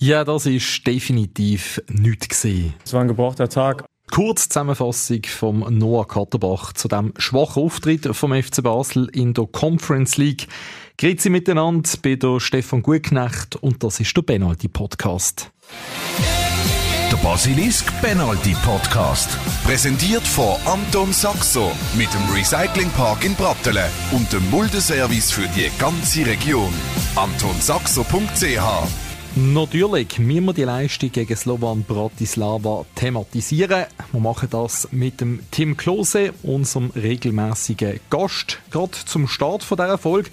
Ja, das ist definitiv nichts gesehen. Es war ein gebrauchter Tag. Kurz Zusammenfassung vom Noah Katterbach zu dem schwachen Auftritt vom FC Basel in der Conference League. Grüezi miteinander bei der Stefan Gutknecht und das ist der Penalty Podcast. Der Basilisk Penalty Podcast. Präsentiert von Anton Saxo mit dem Recyclingpark in Brattelen und dem Muldeservice für die ganze Region. AntonSaxo.ch Natürlich müssen wir die Leistung gegen Slovan Bratislava thematisieren. Wir machen das mit dem Tim Klose, unserem regelmäßigen Gast, gerade zum Start von dieser Folge.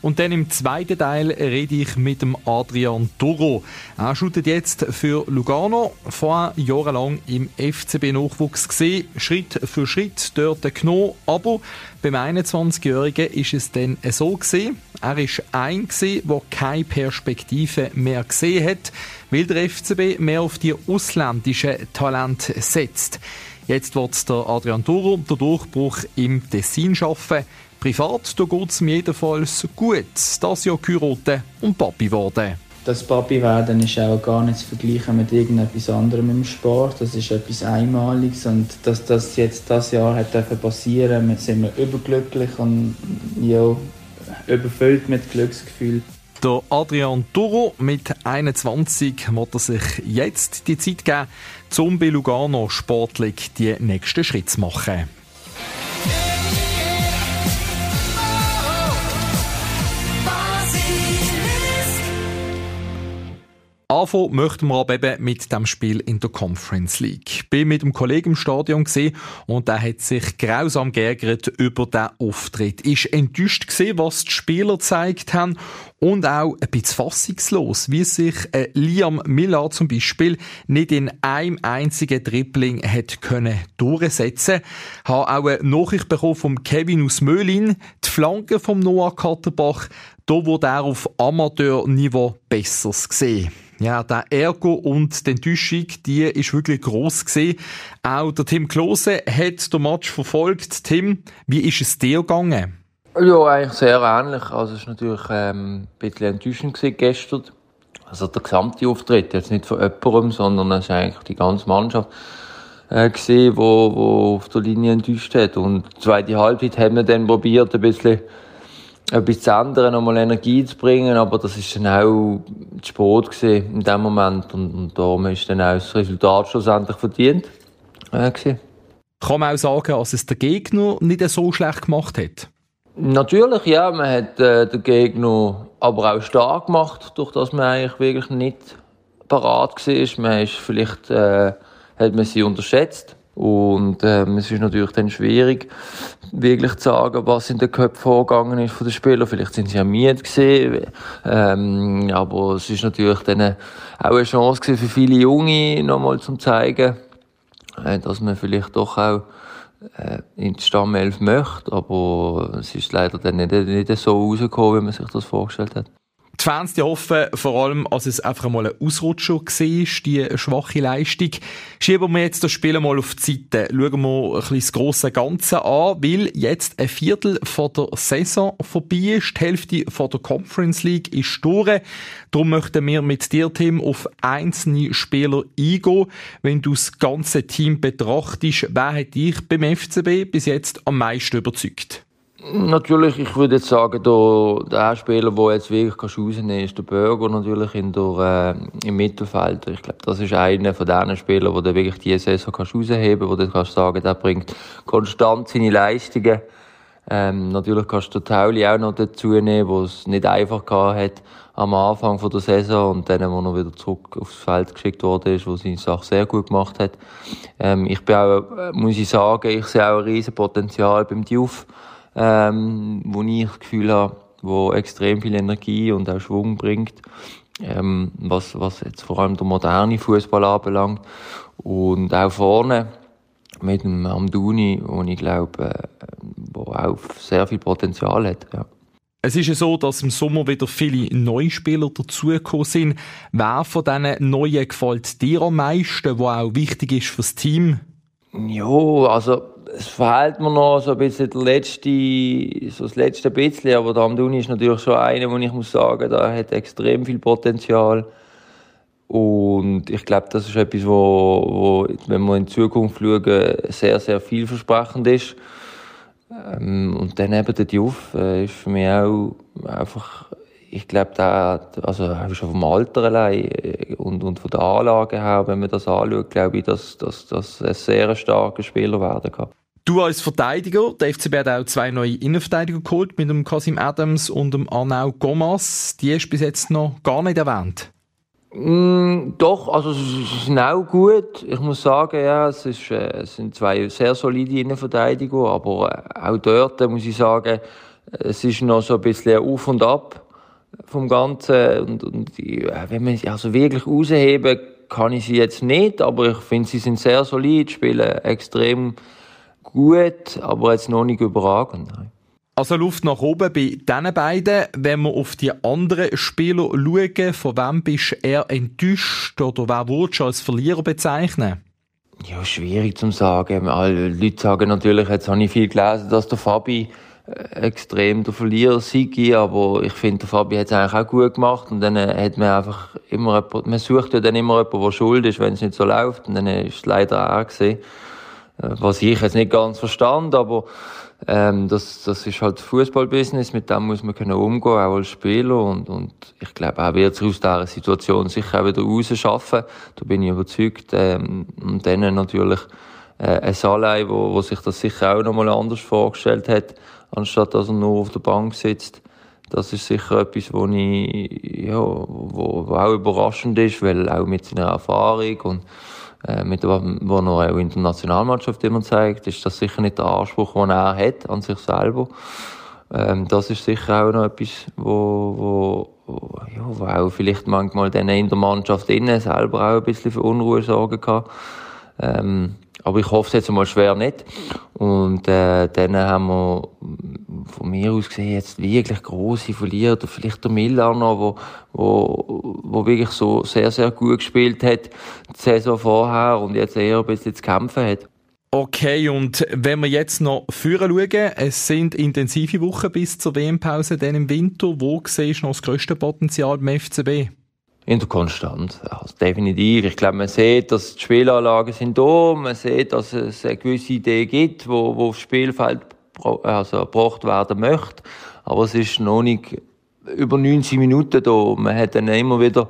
Und dann im zweiten Teil rede ich mit dem Adrian Toro. Er shootet jetzt für Lugano, vorher jahrelang im FCB-Nachwuchs gesehen, Schritt für Schritt dort genommen. Aber beim 21-Jährigen ist es dann so gesehen. Er ist ein gewesen, der keine Perspektive mehr gesehen hat, weil der FCB mehr auf die ausländischen Talente setzt. Jetzt wird der Adrian Turo den Durchbruch im Tessin schaffen. Privat geht es mir jedenfalls gut. Das Jahr geheiratet und Papi geworden. Das Papi werden ist auch gar nicht zu vergleichen mit irgendetwas anderem im Sport. Das ist etwas Einmaliges und dass das jetzt das Jahr hat passieren sind wir überglücklich und ja, überfüllt mit Glücksgefühl. Der Adrian Turo mit 21 wird er sich jetzt die Zeit geben, um bei Lugano sportlich die nächsten Schritte zu machen. Anfangen möchten wir aber eben mit dem Spiel in der Conference League. Bin mit einem Kollegen im Stadion gesehen und der hat sich grausam geärgert über den Auftritt. Ist enttäuscht gesehen, was die Spieler gezeigt haben und auch ein bisschen fassungslos, wie sich äh, Liam Miller zum Beispiel nicht in einem einzigen Dribbling hat können durchsetzen. Habe auch eine Nachricht bekommen vom Kevin aus Möhlin, die Flanke vom Noah Katterbach, da wurde er auf Amateurniveau besser gesehen. Ja, der Ärger und die Enttäuschung, die ist wirklich gross gesehen. Auch der Tim Klose hat den Match verfolgt. Tim, wie ist es dir gegangen? Ja, eigentlich sehr ähnlich. Also es war natürlich ähm, ein bisschen enttäuschend gestern. Also der gesamte Auftritt, jetzt nicht von jemandem, sondern es ist eigentlich die ganze Mannschaft äh, gesehen, wo, wo auf der Linie enttäuscht hat. Und die zweite Halbzeit haben wir dann probiert, ein bisschen etwas zu ändern, nochmal Energie zu bringen, aber das ist dann auch zu spät gewesen in dem Moment und, und darum ist dann auch das Resultat schlussendlich verdient äh, gewesen. Kann man auch sagen, dass es der Gegner nicht so schlecht gemacht hat? Natürlich, ja, man hat äh, den Gegner aber auch stark gemacht, durch das man eigentlich wirklich nicht parat war. Man ist vielleicht, äh, hat man sie unterschätzt. Und ähm, es ist natürlich dann schwierig, wirklich zu sagen, was in den Köpfen vorgegangen ist von den Spielern. Vielleicht sind sie ja müde gewesen, ähm, aber es ist natürlich dann auch eine Chance für viele Junge, nochmal zu zeigen, äh, dass man vielleicht doch auch äh, in die Stammelf möchte. Aber es ist leider dann nicht, nicht so rausgekommen, wie man sich das vorgestellt hat. Die Fans die hoffen vor allem, dass es einfach mal ein Ausrutscher war, die schwache Leistung. Schieben wir jetzt das Spiel mal auf die Seite. Schauen wir ein bisschen das grosse Ganze an, weil jetzt ein Viertel von der Saison vorbei ist. Die Hälfte von der Conference League ist durch. Darum möchten wir mit dir, Tim, auf einzelne Spieler eingehen. Wenn du das ganze Team betrachtest, wer hat dich beim FCB bis jetzt am meisten überzeugt? Natürlich, ich würde jetzt sagen, der, der Spieler, der jetzt wirklich rausnehmen kann, ist der Bürger natürlich in der, äh, im Mittelfeld. Ich glaube, das ist einer von diesen Spielern, du wirklich diese Saison rausheben kannst, wo du kannst sagen, der bringt konstant seine Leistungen. Ähm, natürlich kannst du den Tauli auch noch dazu nehmen, wo es nicht einfach hat am Anfang der Saison und dann, wo er wieder zurück aufs Feld geschickt worden ist, wo seine Sache sehr gut gemacht hat. Ähm, ich bin auch, äh, muss ich sagen, ich sehe auch ein riesen Potenzial beim Diouf ähm, wo ich das Gefühl habe, wo extrem viel Energie und auch Schwung bringt, ähm, was, was jetzt vor allem der moderne Fußball anbelangt. Und auch vorne mit dem Amduni, wo ich glaube, äh, wo auch sehr viel Potenzial hat. Ja. Es ist ja so, dass im Sommer wieder viele neue Spieler dazugekommen sind. Wer von diesen Neuen gefällt dir am meisten, wo auch wichtig ist fürs Team? Ja, also es verhält mir noch so ein bisschen der letzte, so das letzte bisschen, aber der Amduni ist natürlich schon einer, wo ich muss sagen, da hat extrem viel Potenzial. Und ich glaube, das ist etwas, wo, wo, wenn wir in Zukunft schauen, sehr, sehr vielversprechend ist. Ähm, und dann eben der Diouf äh, ist für mich auch einfach, ich glaube, der, also schon vom Alter allein äh, und, und von der Anlage her, wenn man das anschaut, glaube ich, dass, dass, dass ein sehr starker Spieler werden kann. Du als Verteidiger, der FCB hat auch zwei neue Innenverteidiger geholt, mit dem Kasim Adams und dem Arnau Gomas. Die hast du bis jetzt noch gar nicht erwähnt. Mm, doch, also sie sind auch gut. Ich muss sagen, ja, es, ist, äh, es sind zwei sehr solide Innenverteidiger, aber äh, auch dort äh, muss ich sagen, es ist noch so ein bisschen auf und ab vom Ganzen. Und, und wenn man sie also wirklich rausheben, kann ich sie jetzt nicht, aber ich finde, sie sind sehr solid, spielen extrem gut, aber jetzt noch nicht überragend. Nein. Also Luft nach oben bei diesen beiden. Wenn wir auf die anderen Spieler schauen, von wem bist du eher enttäuscht oder wer würdest du als Verlierer bezeichnen? Ja, schwierig zu sagen. Alle Leute sagen natürlich, jetzt habe ich viel gelesen, dass der Fabi äh, extrem der Verlierer sei, aber ich finde, der Fabi hat es eigentlich auch gut gemacht und dann äh, hat man einfach immer jemand, man sucht ja dann immer jemanden, der schuld ist, wenn es nicht so läuft und dann ist es leider auch gesehen. Äh, was ich jetzt nicht ganz verstand, aber ähm, das, das ist halt Fußballbusiness, mit dem muss man können umgehen, auch als Spieler. Und, und ich glaube, er wird aus dieser Situation sicher auch wieder rausschaffen. Da bin ich überzeugt. Ähm, und dann natürlich äh, ein Salai, wo, wo sich das sicher auch nochmal anders vorgestellt hat, anstatt dass er nur auf der Bank sitzt. Das ist sicher etwas, wo ich, ja, wo, wo auch überraschend ist, weil auch mit seiner Erfahrung und äh, mit was er auch in der Nationalmannschaft immer zeigt, ist das sicher nicht der Anspruch, den er hat an sich selber. Ähm, das ist sicher auch noch etwas, wo, wo, ja, wo auch vielleicht manchmal dann in der Mannschaft innen selber auch ein bisschen für Unruhe sorgen kann. Ähm, aber ich hoffe es jetzt mal schwer nicht. Und äh, dann haben wir von mir aus gesehen jetzt wirklich große Verlierer. Vielleicht der Miller noch, wo, wo, wo wirklich so sehr, sehr gut gespielt hat, die Saison vorher und jetzt eher ein bisschen zu kämpfen hat. Okay, und wenn wir jetzt noch führen schauen, es sind intensive Wochen bis zur WM-Pause dann im Winter. Wo siehst du noch das grösste Potenzial beim FCB? In der Konstanz. Also definitiv. Ich glaube, man sieht, dass die Spielanlagen sind da, man sieht, dass es eine gewisse Idee gibt, wo, wo aufs Spielfeld also gebracht werden möchte. Aber es ist noch nicht über 90 Minuten da. Man hat dann immer wieder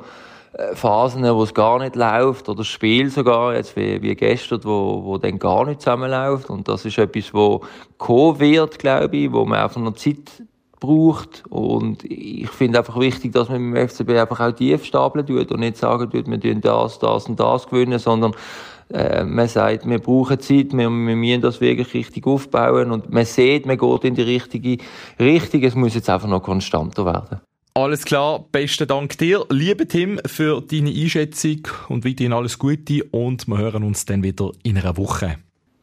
äh, Phasen, wo es gar nicht läuft, oder das Spiel sogar, jetzt wie, wie gestern, wo, wo dann gar nicht zusammenläuft. Und das ist etwas, wo kommen wird, glaube ich, wo man einfach noch Zeit braucht. Und ich finde einfach wichtig, dass man im FCB einfach auch tief stapeln tut und nicht sagen tut, wir tun das, das und das gewinnen, sondern äh, man sagt, wir brauchen Zeit, wir, wir müssen das wirklich richtig aufbauen und man sieht, man geht in die richtige Richtung. Es muss jetzt einfach noch konstanter werden. Alles klar, besten Dank dir, lieber Tim, für deine Einschätzung und weiterhin alles Gute und wir hören uns dann wieder in einer Woche.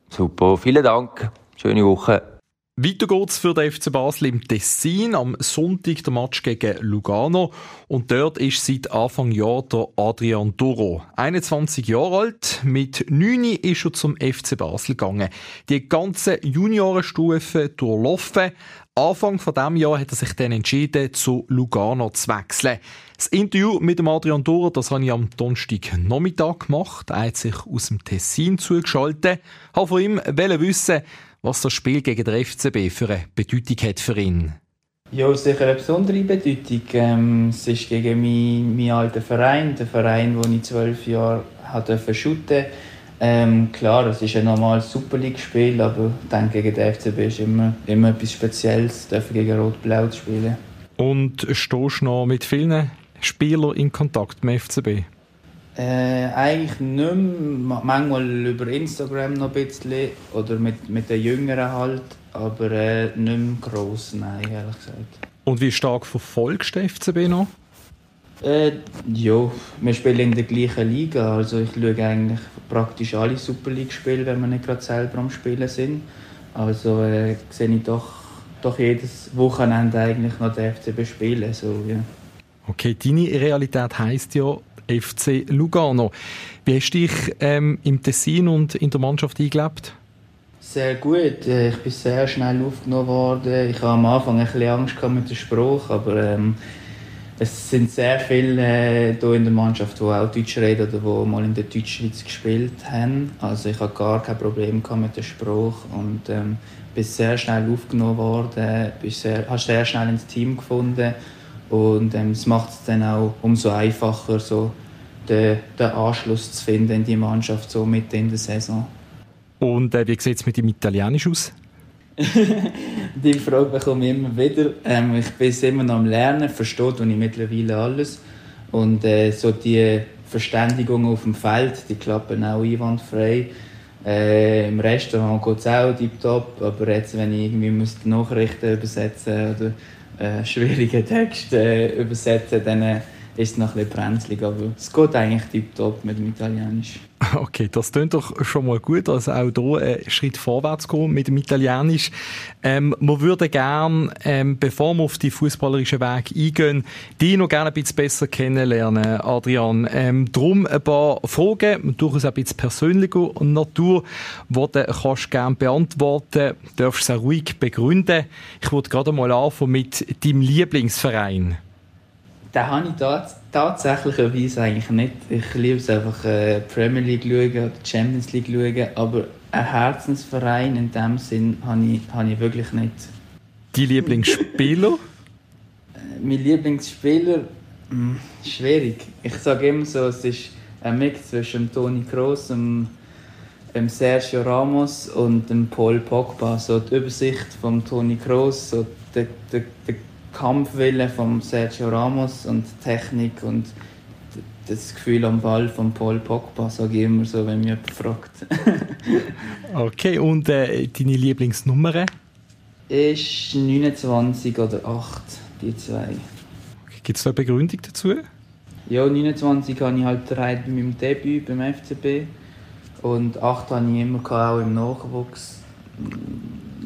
Super, vielen Dank, schöne Woche. Weiter geht's für den FC Basel im Tessin. Am Sonntag der Match gegen Lugano. Und dort ist seit Anfang Jahr der Adrian Duro. 21 Jahre alt. Mit 9 ist er zum FC Basel gegangen. Die ganze Juniorenstufe durchlaufen. Anfang von dem Jahr hat er sich dann entschieden, zu Lugano zu wechseln. Das Interview mit dem Adrian Duro, das habe ich am Donnerstag Nachmittag gemacht. Er hat sich aus dem Tessin zugeschaltet. Ich wollte von ihm wissen, was das Spiel gegen den FCB für eine Bedeutung hat für ihn. Ja, sicher eine besondere Bedeutung. Ähm, es ist gegen meinen, meinen alten Verein, der Verein, wo ich zwölf Jahre shooten ähm, Klar, es ist ein normales Super League-Spiel, aber dann gegen den FCB ist immer, immer etwas Spezielles, dürfen gegen Rot-Blau zu spielen. Und stehst du noch mit vielen Spielern in Kontakt mit FCB? Äh, eigentlich nicht mehr. Manchmal über Instagram noch ein bisschen oder mit, mit den Jüngeren halt, aber äh, nicht mehr gross, nein, ehrlich gesagt. Und wie stark verfolgst du FCB noch? Äh, ja, wir spielen in der gleichen Liga, also ich schaue eigentlich praktisch alle Super League-Spiele, wenn wir nicht gerade selber am Spielen sind. Also äh, sehe ich doch, doch jedes Wochenende eigentlich noch den FCB spielen, so, ja. Okay, deine Realität heisst ja, FC Lugano. Wie hast du dich ähm, im Tessin und in der Mannschaft eingelebt? Sehr gut. Äh, ich bin sehr schnell aufgenommen worden. Ich hatte am Anfang ein bisschen Angst mit der Sprache, aber ähm, es sind sehr viele äh, in der Mannschaft, die auch Deutsch reden oder die mal in der Deutschschweiz gespielt haben. Also ich habe gar kein Problem mit dem Spruch und ähm, bin sehr schnell aufgenommen worden, bin sehr, habe sehr schnell ins Team gefunden und ähm, es macht es dann auch umso einfacher, so den, den Anschluss zu finden in die Mannschaft so mitten in der Saison. Und äh, wie sieht es mit dem Italienisch aus? die Frage bekomme ich immer wieder. Ähm, ich bin immer noch am Lernen, verstehe ich mittlerweile alles. Und äh, so die Verständigung auf dem Feld, die klappen auch einwandfrei. Äh, Im Restaurant geht es auch tiptop, aber jetzt, wenn ich irgendwie muss Nachrichten übersetzen oder äh, schwierige Texte übersetzen, dann äh, ist noch ein bisschen brenzlig, aber es geht eigentlich tiptop mit dem Italienisch. Okay, das klingt doch schon mal gut, also auch hier einen Schritt vorwärts gehen mit dem Italienisch. Ähm, wir würden gerne, ähm, bevor wir auf die fußballerischen Weg eingehen, die noch gerne ein bisschen besser kennenlernen, Adrian. Ähm, darum ein paar Fragen, durchaus ein bisschen persönlicher Natur, die du kannst gerne beantworten darfst es auch ruhig begründen. Ich würde gerade mal anfangen mit deinem Lieblingsverein. Den habe ich tats tatsächlicherweise eigentlich nicht. Ich liebe es einfach, äh, Premier League schauen oder Champions League schauen, aber ein Herzensverein in dem Sinn habe ich, habe ich wirklich nicht. Die Lieblingsspieler? Äh, mein Lieblingsspieler? Mh, hm, schwierig. Ich sage immer so, es ist ein Mix zwischen Toni Kroos, dem, dem Sergio Ramos und dem Paul Pogba. So die Übersicht von Toni Kroos, so der, der, der Kampfwille von Sergio Ramos und Technik und das Gefühl am Ball von Paul Pogba, sage ich immer so, wenn mich jemand fragt. okay, und äh, deine Lieblingsnummer? Ist 29 oder 8, die zwei. Okay, Gibt es da eine Begründung dazu? Ja, 29 habe ich halt bei meinem Debüt beim FCB und 8 habe ich immer auch im Nachwuchs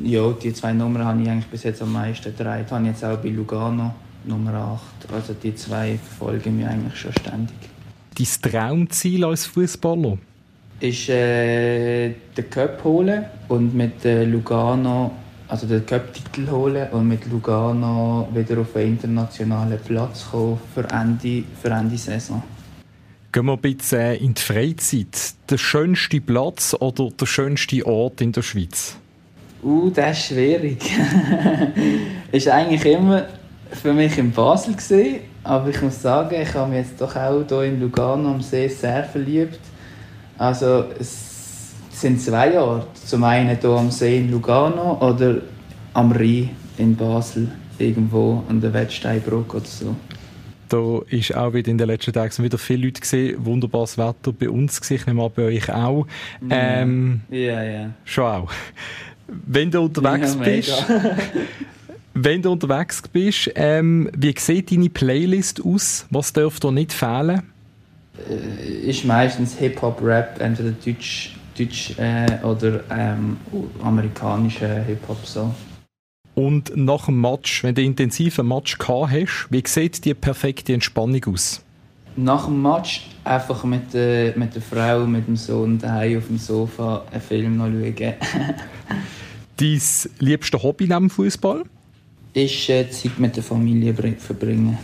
ja, die zwei Nummern habe ich eigentlich bis jetzt am meisten getragen. Habe ich jetzt auch bei Lugano Nummer 8. Also die zwei verfolgen mich eigentlich schon ständig. Dein Traumziel als Fußballer? Ist äh, den Cup holen und mit äh, Lugano, also den Cup-Titel holen und mit Lugano wieder auf einen internationalen Platz kommen für Ende, für Ende Saison. Gehen wir ein bisschen in die Freizeit. Der schönste Platz oder der schönste Ort in der Schweiz? Uh, das ist schwierig. ist eigentlich immer für mich in Basel gewesen, aber ich muss sagen, ich habe mich jetzt doch auch hier in Lugano am See sehr verliebt. Also es sind zwei Orte. Zum einen hier am See in Lugano oder am Rhein in Basel irgendwo an der Wettsteinbrücke oder so. Da ist auch wieder in den letzten Tagen wieder viele Leute gesehen. Wunderbares Wetter bei uns gesehen, ich nehme an, bei euch auch. Ähm, ja, ja. Schon auch. Wenn du unterwegs ja, bist, wenn du unterwegs bist, ähm, wie sieht deine Playlist aus? Was darf da nicht fehlen? Äh, ist meistens Hip-Hop-Rap, entweder Deutsch, Deutsch äh, oder ähm, amerikanischer Hip-Hop so. Und nach dem Match, wenn du einen intensiven Match gehabt hast, wie sieht die perfekte Entspannung aus? Nach dem Match einfach mit, äh, mit der Frau, mit dem Sohn daheim auf dem Sofa einen Film noch schauen. Dein liebstes Hobby neben Fußball? Ist äh, Zeit mit der Familie verbringen.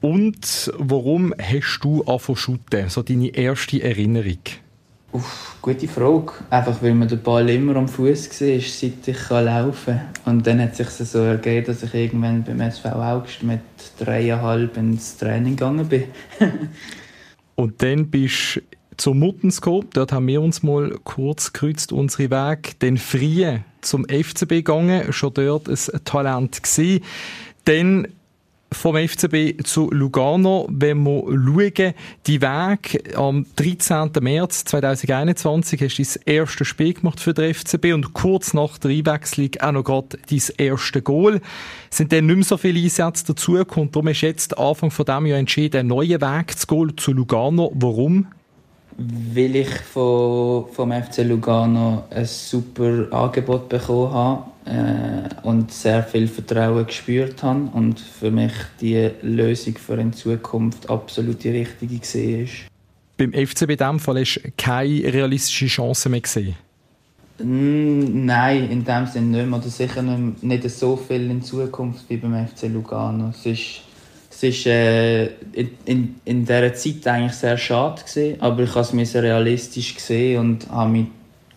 Und warum hast du angefangen zu So deine erste Erinnerung? Uff, gute Frage. Einfach weil man den Ball immer am Fuß war, seit ich laufen kann. Und dann hat es sich so ergeben, dass ich irgendwann beim SV August mit dreieinhalb ins Training gegangen bin. Und dann bist du zum Muttens gekommen. Dort haben wir uns mal kurz gekreuzt, unsere Wege. Dann Frie zum FCB gegangen, schon dort ein Talent gewesen. Dann vom FCB zu Lugano, wenn wir schauen, die Weg am 13. März 2021 hast du dein erstes Spiel gemacht für den FCB und kurz nach der Einwechslung auch noch gerade dein erstes Goal. Es sind dann nicht mehr so viele Einsätze dazugekommen, darum ist jetzt Anfang von diesem Jahr entschieden, einen neuen Weg zu gehen zu Lugano. Warum? weil ich vom FC Lugano ein super Angebot bekommen habe äh, und sehr viel Vertrauen gespürt habe und für mich die Lösung für eine Zukunft absolut die richtige war. Beim FCB in diesem Fall du keine realistische Chance mehr gesehen? Nein, in dem Sinne nicht mehr. Oder sicher nicht so viel in Zukunft wie beim FC Lugano. Es ist Es war äh, in, in, in dieser Zeit eigentlich sehr schade, gewesen, aber ich habe es realistisch gesehen und habe mich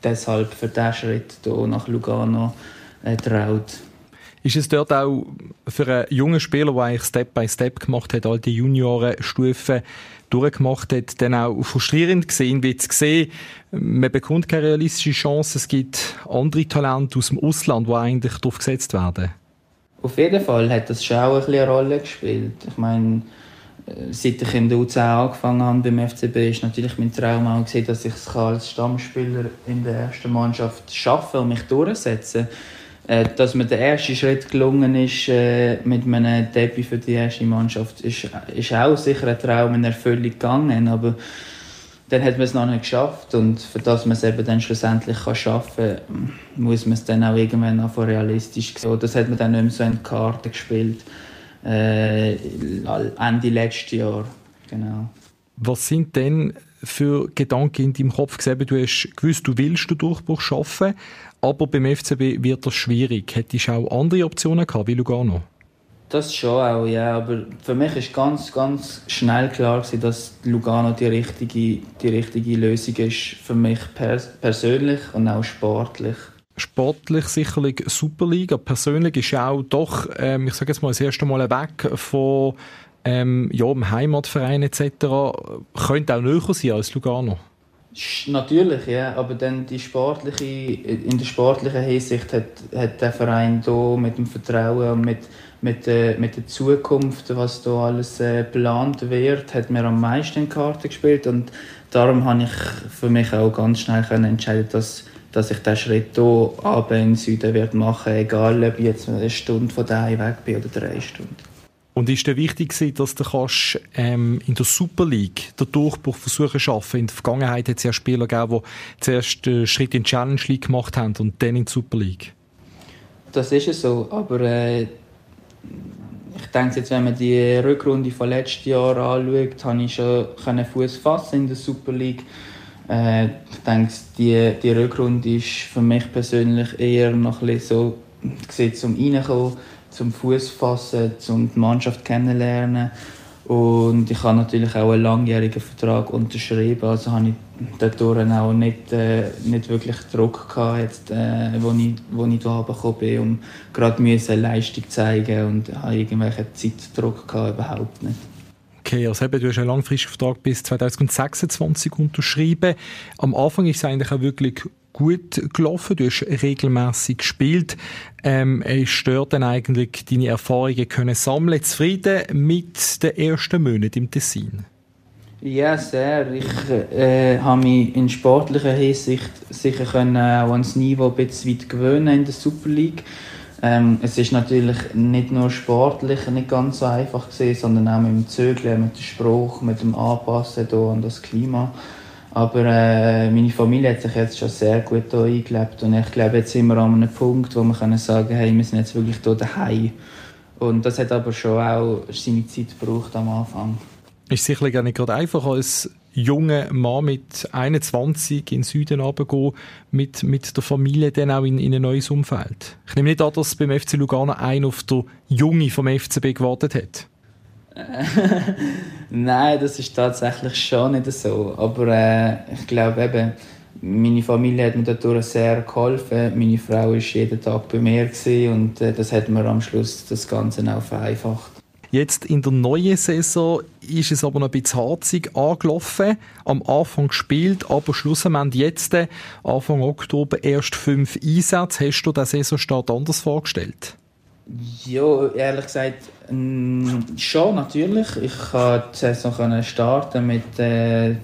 deshalb für diesen Schritt hier nach Lugano äh, getraut. Ist es dort auch für einen jungen Spieler, der eigentlich Step by Step gemacht hat, all die Juniorenstufen durchgemacht hat, dann auch frustrierend gesehen, wie zu sehen, man bekommt keine realistische Chance, es gibt andere Talente aus dem Ausland, die eigentlich darauf gesetzt werden? Auf jeden Fall hat das schon auch eine Rolle gespielt. Ich meine, äh, seit ich in der U10 angefangen habe beim FCB, ist natürlich mein Traum auch gesehen, dass ich es als Stammspieler in der ersten Mannschaft schaffe und mich durchsetze. Äh, dass mir der erste Schritt gelungen ist äh, mit einem Debüt für die erste Mannschaft, ist, ist auch sicher ein Traum in Erfüllung gegangen, aber dann hat man es noch nicht geschafft und für das man es eben dann schlussendlich kann schaffen kann, muss man es dann auch irgendwann auch realistisch sehen. Das hat man dann nicht mehr so in die Karte gespielt, äh, Ende letztes Jahr, genau. Was sind denn für Gedanken in deinem Kopf gesehen? Du hast gewusst, du willst den Durchbruch schaffen, aber beim FCB wird das schwierig. Hättest du auch andere Optionen gehabt, wie Lugano? Das schon auch, ja. Aber für mich ist ganz, ganz schnell klar gewesen, dass Lugano die richtige, die richtige Lösung ist für mich pers persönlich und auch sportlich. Sportlich sicherlich Superliga. Persönlich ist auch doch, ähm, ich sage jetzt mal, das erste Mal weg von ähm, ja, dem Heimatverein etc. Könnte auch näher sein als Lugano. Natürlich, ja, aber dann die sportliche, in der sportlichen Hinsicht hat, hat der Verein hier mit dem Vertrauen und mit, mit, äh, mit der Zukunft, was hier alles äh, geplant wird, hat mir am meisten in Karten gespielt und darum habe ich für mich auch ganz schnell können entscheiden, dass, dass ich diesen Schritt hier in den Süden werde machen, egal ob ich jetzt eine Stunde von daheim weg bin oder drei Stunden. Und ist dir wichtig dass du kannst, ähm, in der Super League den Durchbruch versuchen schaffen? In der Vergangenheit hat es ja Spieler gegeben, die zuerst den Schritt in die Challenge League gemacht haben und dann in die Super League. Das ist es so, aber äh, ich denke jetzt, wenn man die Rückrunde von letztes Jahr anschaut, habe ich schon Fuß fassen in der Super League. Äh, ich denke, die, die Rückrunde ist für mich persönlich eher noch ein bisschen so zum Reinkommen zum Fuß fassen, um die Mannschaft kennenlernen. Und ich habe natürlich auch einen langjährigen Vertrag unterschrieben, also habe ich dadurch auch nicht, äh, nicht wirklich Druck gehabt, jetzt, äh, wo ich, wo ich hierher gekommen bin, um gerade eine Leistung zeigen und habe irgendwelchen Zeitdruck gehabt, überhaupt nicht. Okay, also eben, du hast einen langfristigen Vertrag bis 2026 unterschrieben. Am Anfang ist es eigentlich auch wirklich gut gelaufen, du hast regelmäßig gespielt. Ähm, hast dort eigentlich deine Erfahrungen können sammeln, zufrieden mit den ersten Monaten im Tessin? Ja, sehr. Ich äh, habe mich in sportlicher Hinsicht sicher können auch ans Niveau ein bisschen weit gewöhnen in der Super League. Ähm, es ist natürlich nicht nur sportlich nicht ganz so einfach gewesen, sondern auch mit dem Zögeln, mit dem Spruch, mit dem Anpassen an das Klima. Aber äh, meine Familie hat sich jetzt schon sehr gut hier eingelebt und ich glaube, jetzt sind wir an einem Punkt, wo wir können sagen hey, wir sind jetzt wirklich hier daheim. Und das hat aber schon auch seine Zeit gebraucht am Anfang. Ist sicherlich nicht gerade einfach als junger Mann mit 21 in den Süden runtergehen, mit, mit der Familie dann auch in, in ein neues Umfeld. Ich nehme nicht an, dass beim FC Lugano ein auf der Junge vom FCB gewartet hat. Nein, das ist tatsächlich schon nicht so. Aber äh, ich glaube eben, meine Familie hat mir dadurch sehr geholfen. Meine Frau war jeden Tag bei mir und äh, das hat mir am Schluss das Ganze auch vereinfacht. Jetzt in der neuen Saison ist es aber noch ein bisschen harzig angelaufen. Am Anfang gespielt, aber schlussendlich jetzt, äh, Anfang Oktober, erst fünf Einsätze. Hast du den Saisonstart anders vorgestellt? Ja, ehrlich gesagt, schon natürlich. Ich konnte die Saison starten mit, äh,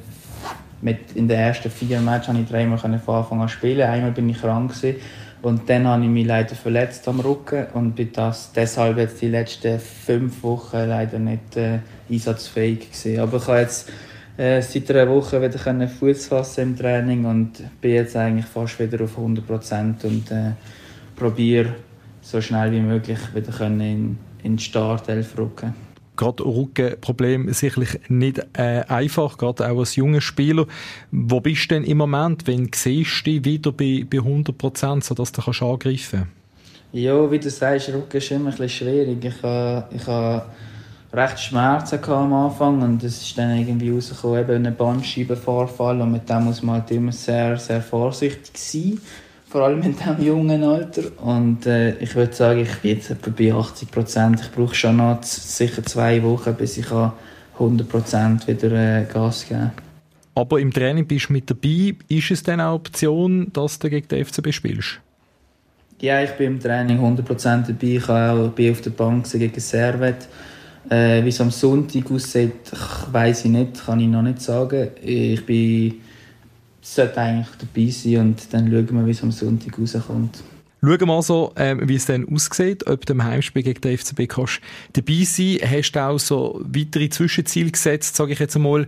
mit in den ersten vier Matches konnte ich dreimal von Anfang an spielen. Einmal bin ich krank gewesen, und dann habe ich mich leider verletzt am Rücken und bin das deshalb jetzt die letzten fünf Wochen leider nicht äh, einsatzfähig gewesen. Aber ich habe jetzt äh, seit einer Woche wieder Fuß fassen im Training und bin jetzt eigentlich fast wieder auf 100 Prozent und äh, probiere so schnell wie möglich wieder in, in die Startelf rücken gerade Rückenproblem sicherlich nicht äh, einfach, gerade auch als junger Spieler. Wo bist du denn im Moment, wenn siehst du dich wieder bei, bei 100 Prozent, sodass du kannst angreifen Ja, wie du sagst, Rücken ist immer ein bisschen schwierig. Ich habe, ich habe recht Schmerzen am Anfang und es ist dann irgendwie rausgekommen, eben ein Bandscheibenvorfall und mit dem muss man halt immer sehr, sehr vorsichtig sein, vor allem in diesem jungen Alter. Und äh, ich würde sagen, ich bin jetzt etwa bei 80 Prozent, ich brauche schon noch sicher zwei Wochen, bis ich 100 Prozent wieder äh, Gas geben. Aber im Training bist du mit dabei, ist es dann auch eine Option, dass du gegen den FCB spielst? Ja, ich bin im Training 100% dabei, ich auch, bin auf der Bank gegen Servet, äh, wie es am Sonntag aussieht, weiß ich nicht, kann ich noch nicht sagen. Ich bin, sollte eigentlich dabei sein und dann schauen wir, wie es am Sonntag rauskommt. Schauen wir mal so, ähm, wie es dann aussieht, ob du im Heimspiel gegen den FCB kannst dabei sein Hast du auch so weitere Zwischenziele gesetzt, sage ich jetzt einmal,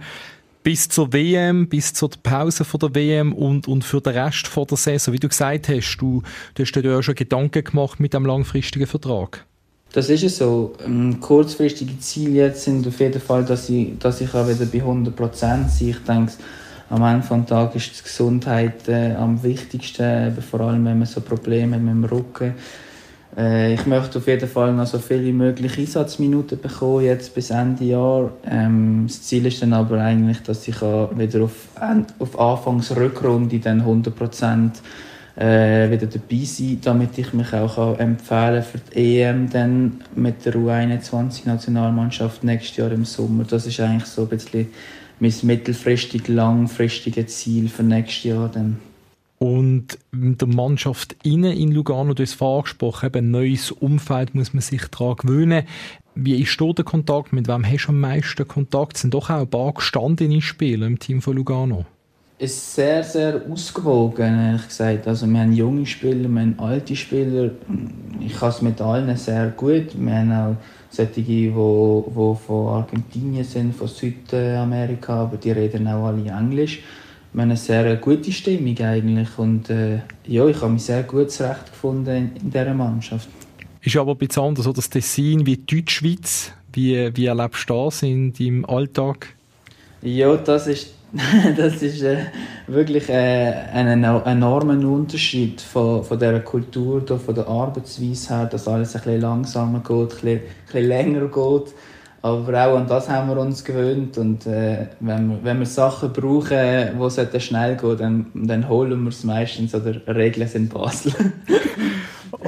bis zur WM, bis zur Pause von der WM und, und für den Rest von der Saison? Wie du gesagt hast, du, du hast dir ja schon Gedanken gemacht mit dem langfristigen Vertrag. Das ist es so. Ähm, kurzfristige Ziele jetzt sind auf jeden Fall, dass ich, dass ich auch wieder bei 100 Prozent sein. Ich denke, am Ende des Tages ist die Gesundheit äh, am wichtigsten, vor allem wenn man so Probleme hat mit dem Rücken. Äh, ich möchte auf jeden Fall noch so viele wie möglich Einsatzminuten bekommen, jetzt bis Ende Jahr. Ähm, das Ziel ist dann aber eigentlich, dass ich wieder auf, auf Anfangsrückrunde dann 100 Prozent äh, wieder dabei sein, damit ich mich auch empfehlen für die EM dann mit der U21-Nationalmannschaft nächstes Jahr im Sommer. Das ist eigentlich so ein bisschen mein mittelfristig, langfristiges Ziel für nächstes Jahr dann. Und mit der Mannschaft innen in Lugano, du hast es angesprochen, eben ein neues Umfeld muss man sich daran gewöhnen. Wie ist der Kontakt? Mit wem hast du am meisten Kontakt? Es sind doch auch ein paar gestandene Spieler im Team von Lugano ist sehr, sehr ausgewogen, ehrlich gesagt. Also wir haben junge Spieler, wir haben alte Spieler. Ich kann es mit allen sehr gut. Wir haben auch solche, die, die von Argentinien sind, von Südamerika, aber die reden auch alle Englisch. Wir haben eine sehr gute Stimmung eigentlich und äh, ja, ich habe mich sehr gut zurechtgefunden in, in dieser Mannschaft. Ist aber ein bisschen anders, das Tessin wie die Deutschschweiz. Wie, wie erlebst du das in deinem Alltag? Ja, das ist das ist äh, wirklich äh, ein enormer Unterschied von, von dieser Kultur, von der Arbeitsweise her, dass alles ein bisschen langsamer geht, ein bisschen, ein bisschen länger geht. Aber auch an das haben wir uns gewöhnt. Und äh, wenn, wir, wenn wir Sachen brauchen, die schnell gehen, dann, dann holen wir es meistens oder regeln es in Basel.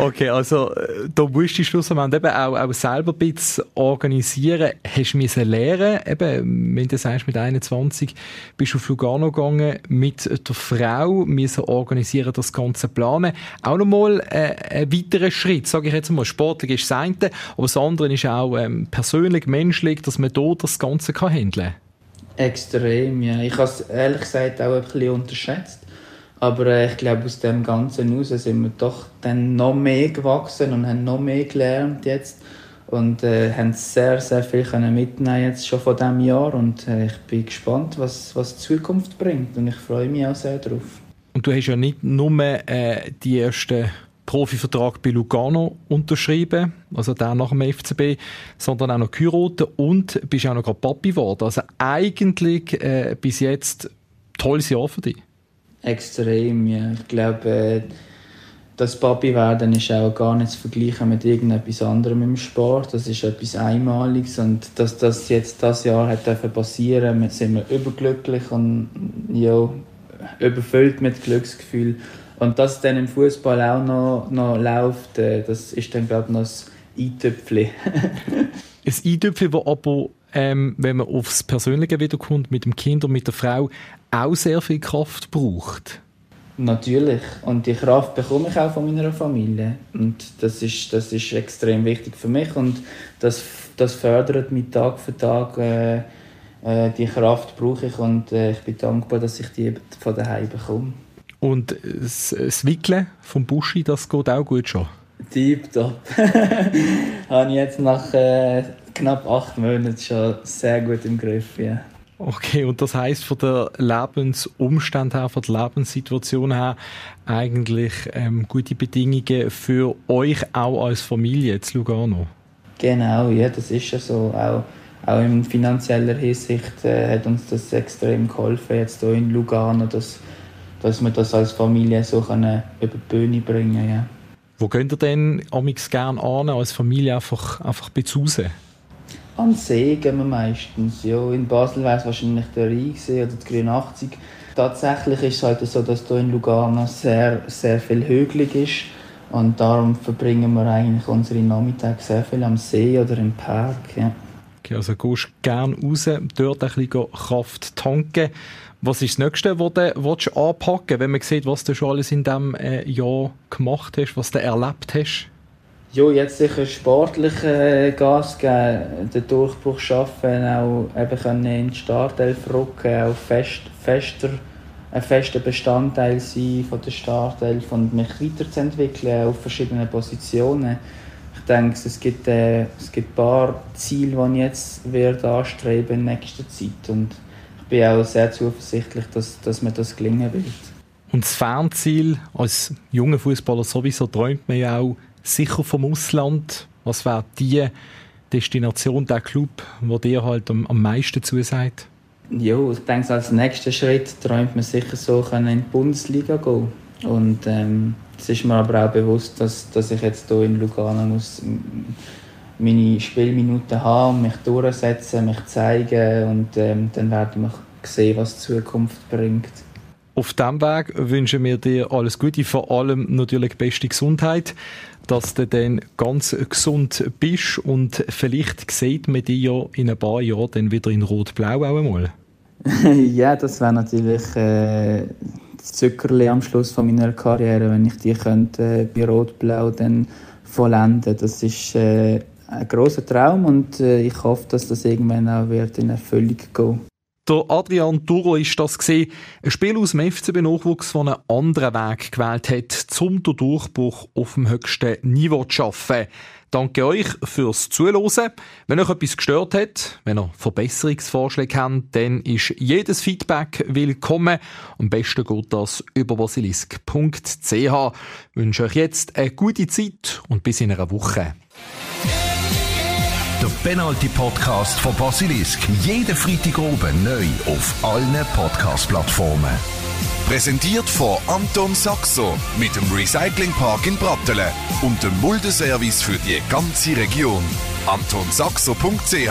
Okay, also äh, da musst du schlussendlich eben auch, auch selber ein bisschen organisieren. Hast du müssen lernen, eben, wenn du sagst, mit 21 bist du auf Lugano gegangen, mit der Frau müssen organisieren, das ganze planen. Auch nochmal äh, ein weiterer Schritt, sage ich jetzt mal. Sportlich ist das eine, aber das andere ist auch ähm, persönlich, menschlich, dass man hier das Ganze kann handeln kann. Extrem, ja. Ich habe es ehrlich gesagt auch ein bisschen unterschätzt aber äh, ich glaube, aus dem Ganzen heraus sind wir doch dann noch mehr gewachsen und haben noch mehr gelernt jetzt. Und äh, haben sehr, sehr viel können mitnehmen jetzt schon von diesem Jahr. Und äh, ich bin gespannt, was, was die Zukunft bringt. Und ich freue mich auch sehr darauf. Und du hast ja nicht nur äh, die ersten Profivertrag bei Lugano unterschrieben, also der nach dem FCB, sondern auch noch geheiratet und bist auch noch gerade Papi geworden. Also eigentlich äh, bis jetzt tolles Jahr für dich. Extrem, ja. Ich glaube, das Papi werden ist auch gar nicht zu vergleichen mit irgendetwas anderem im Sport. Das ist etwas Einmaliges und dass das jetzt das Jahr hat passieren, sind wir überglücklich und ja, überfüllt mit Glücksgefühl. Und dass es dann im Fußball auch noch, noch läuft, äh, das ist dann glaube ich noch das Eintöpfchen. ein Eintöpfchen, das aber ähm, wenn man aufs Persönliche wiederkommt, mit dem Kind und mit der Frau, auch sehr viel Kraft braucht. Natürlich. Und die Kraft bekomme ich auch von meiner Familie. Und das ist, das ist extrem wichtig für mich. Und das, das fördert mich Tag für Tag. Äh, äh, die Kraft brauche ich und äh, ich bin dankbar, dass ich die von daheim bekomme. Und das, das Wickeln vom Buschi, das geht auch gut schon? Tipptopp. Habe ich jetzt nach äh, knapp acht Monaten schon sehr gut im Griff. Ja. Okay, und das heißt von der Lebensumstand her, von der Lebenssituation her, eigentlich ähm, gute Bedingungen für euch auch als Familie zu Lugano? Genau, ja, das ist ja so. Auch, auch in finanzieller Hinsicht äh, hat uns das extrem geholfen, jetzt hier in Lugano, dass, dass wir das als Familie so können über die Bühne bringen ja. Wo könnt ihr denn amix gerne an, als Familie einfach, einfach raus? An See gehen wir meistens. Ja, in Basel wäre es wahrscheinlich der Rhein oder die 83. Tatsächlich ist es halt so, dass hier in Lugano sehr, sehr viel hügelig ist. Und darum verbringen wir eigentlich unsere Nachmittage sehr viel am See oder im Park. Ja. Okay, also gehst gerne raus, dort ein bisschen Kraft tanken. Was ist das Nächste, was du willst anpacken wenn man sieht, was du schon alles in diesem äh, Jahr gemacht hast, was du erlebt hast? Ja, jetzt sicher sportlich äh, Gas geben, den Durchbruch schaffen, auch eben können in die Startelf rücken, auch fest, fester, ein fester Bestandteil sein von der Startelf und mich weiterzuentwickeln auf verschiedenen Positionen. Ich denke, es gibt, äh, es gibt ein paar Ziele, die ich jetzt werde anstreben in nächster Zeit und ich bin auch sehr zuversichtlich, dass, dass mir das gelingen wird. Und das Fernziel als junger Fußballer sowieso träumt man ja auch sicher vom Ausland? Was wäre die Destination, der Club, wo dir halt am, am meisten zusagt? Ja, ich denke, als nächster Schritt träumt man sicher so in die Bundesliga gehen. Und ähm, es ist mir aber auch bewusst, dass, dass ich jetzt hier in Lugano muss meine Spielminuten haben, mich durchsetzen, mich zeigen und ähm, dann werden wir sehen, was die Zukunft bringt. Auf diesem Weg wünschen wir dir alles Gute, vor allem natürlich beste Gesundheit dass du dann ganz gesund bist und vielleicht sieht man dich ja in ein paar Jahren dann wieder in Rot-Blau auch einmal. ja, das wäre natürlich äh, das Zuckerli am Schluss von meiner Karriere, wenn ich die könnte äh, bei Rot-Blau dann vollenden. Das ist äh, ein großer Traum und äh, ich hoffe, dass das irgendwann auch wird in Erfüllung gehen. Der Adrian Duro ist das gesehen, ein Spiel aus dem FCB-Nachwuchs, der einen anderen Weg gewählt hat, um den Durchbruch auf dem höchsten Niveau zu schaffen. Danke euch fürs Zuhören. Wenn euch etwas gestört hat, wenn ihr Verbesserungsvorschläge habt, dann ist jedes Feedback willkommen. Am besten geht das über basilisk.ch. Ich wünsche euch jetzt eine gute Zeit und bis in einer Woche. Der Penalty Podcast von Basilisk. Jeden Freitag oben neu auf allen Podcast-Plattformen. Präsentiert von Anton Saxo mit dem Recyclingpark in Brattelen und dem Muldeservice für die ganze Region. AntonSaxo.ch